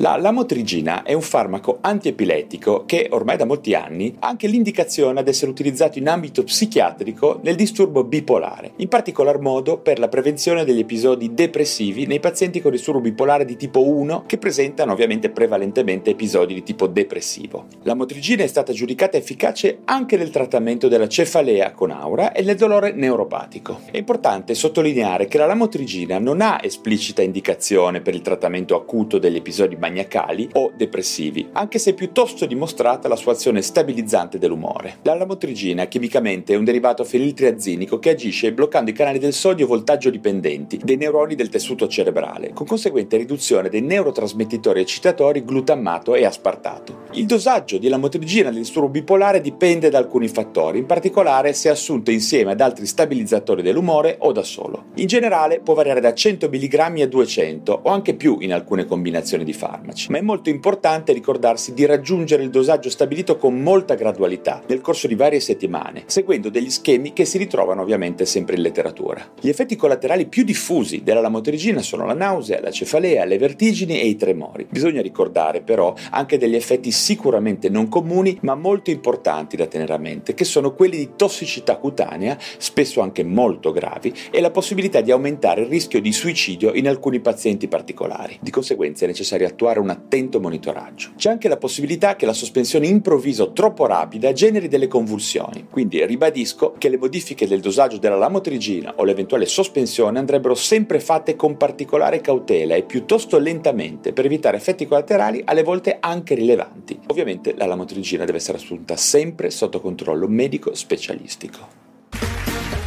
La lamotrigina è un farmaco antiepiletico che ormai da molti anni ha anche l'indicazione ad essere utilizzato in ambito psichiatrico nel disturbo bipolare, in particolar modo per la prevenzione degli episodi depressivi nei pazienti con disturbo bipolare di tipo 1 che presentano ovviamente prevalentemente episodi di tipo depressivo. La motrigina è stata giudicata efficace anche nel trattamento della cefalea con aura e nel dolore neuropatico. È importante sottolineare che la lamotrigina non ha esplicita indicazione per il trattamento acuto degli episodi maniacali o depressivi, anche se è piuttosto dimostrata la sua azione stabilizzante dell'umore. La lamotrigina chimicamente è un derivato feniltriazinico che agisce bloccando i canali del sodio voltaggio dipendenti dei neuroni del tessuto cerebrale, con conseguente riduzione dei neurotrasmettitori eccitatori glutammato e aspartato. Il dosaggio di lamotrigina nel disturbo bipolare dipende da alcuni fattori, in particolare se assunto insieme ad altri stabilizzatori dell'umore o da solo. In generale può variare da 100 mg a 200 o anche più in alcune combinazioni di farmaci farmaci, ma è molto importante ricordarsi di raggiungere il dosaggio stabilito con molta gradualità nel corso di varie settimane, seguendo degli schemi che si ritrovano ovviamente sempre in letteratura. Gli effetti collaterali più diffusi della lamotrigina sono la nausea, la cefalea, le vertigini e i tremori. Bisogna ricordare però anche degli effetti sicuramente non comuni, ma molto importanti da tenere a mente, che sono quelli di tossicità cutanea, spesso anche molto gravi, e la possibilità di aumentare il rischio di suicidio in alcuni pazienti particolari. Di conseguenza è necessario attuare effettuare un attento monitoraggio. C'è anche la possibilità che la sospensione improvvisa o troppo rapida generi delle convulsioni, quindi ribadisco che le modifiche del dosaggio della lamotrigina o l'eventuale sospensione andrebbero sempre fatte con particolare cautela e piuttosto lentamente per evitare effetti collaterali alle volte anche rilevanti. Ovviamente la lamotrigina deve essere assunta sempre sotto controllo medico specialistico.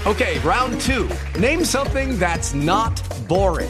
Ok, round 2. Name something that's not boring.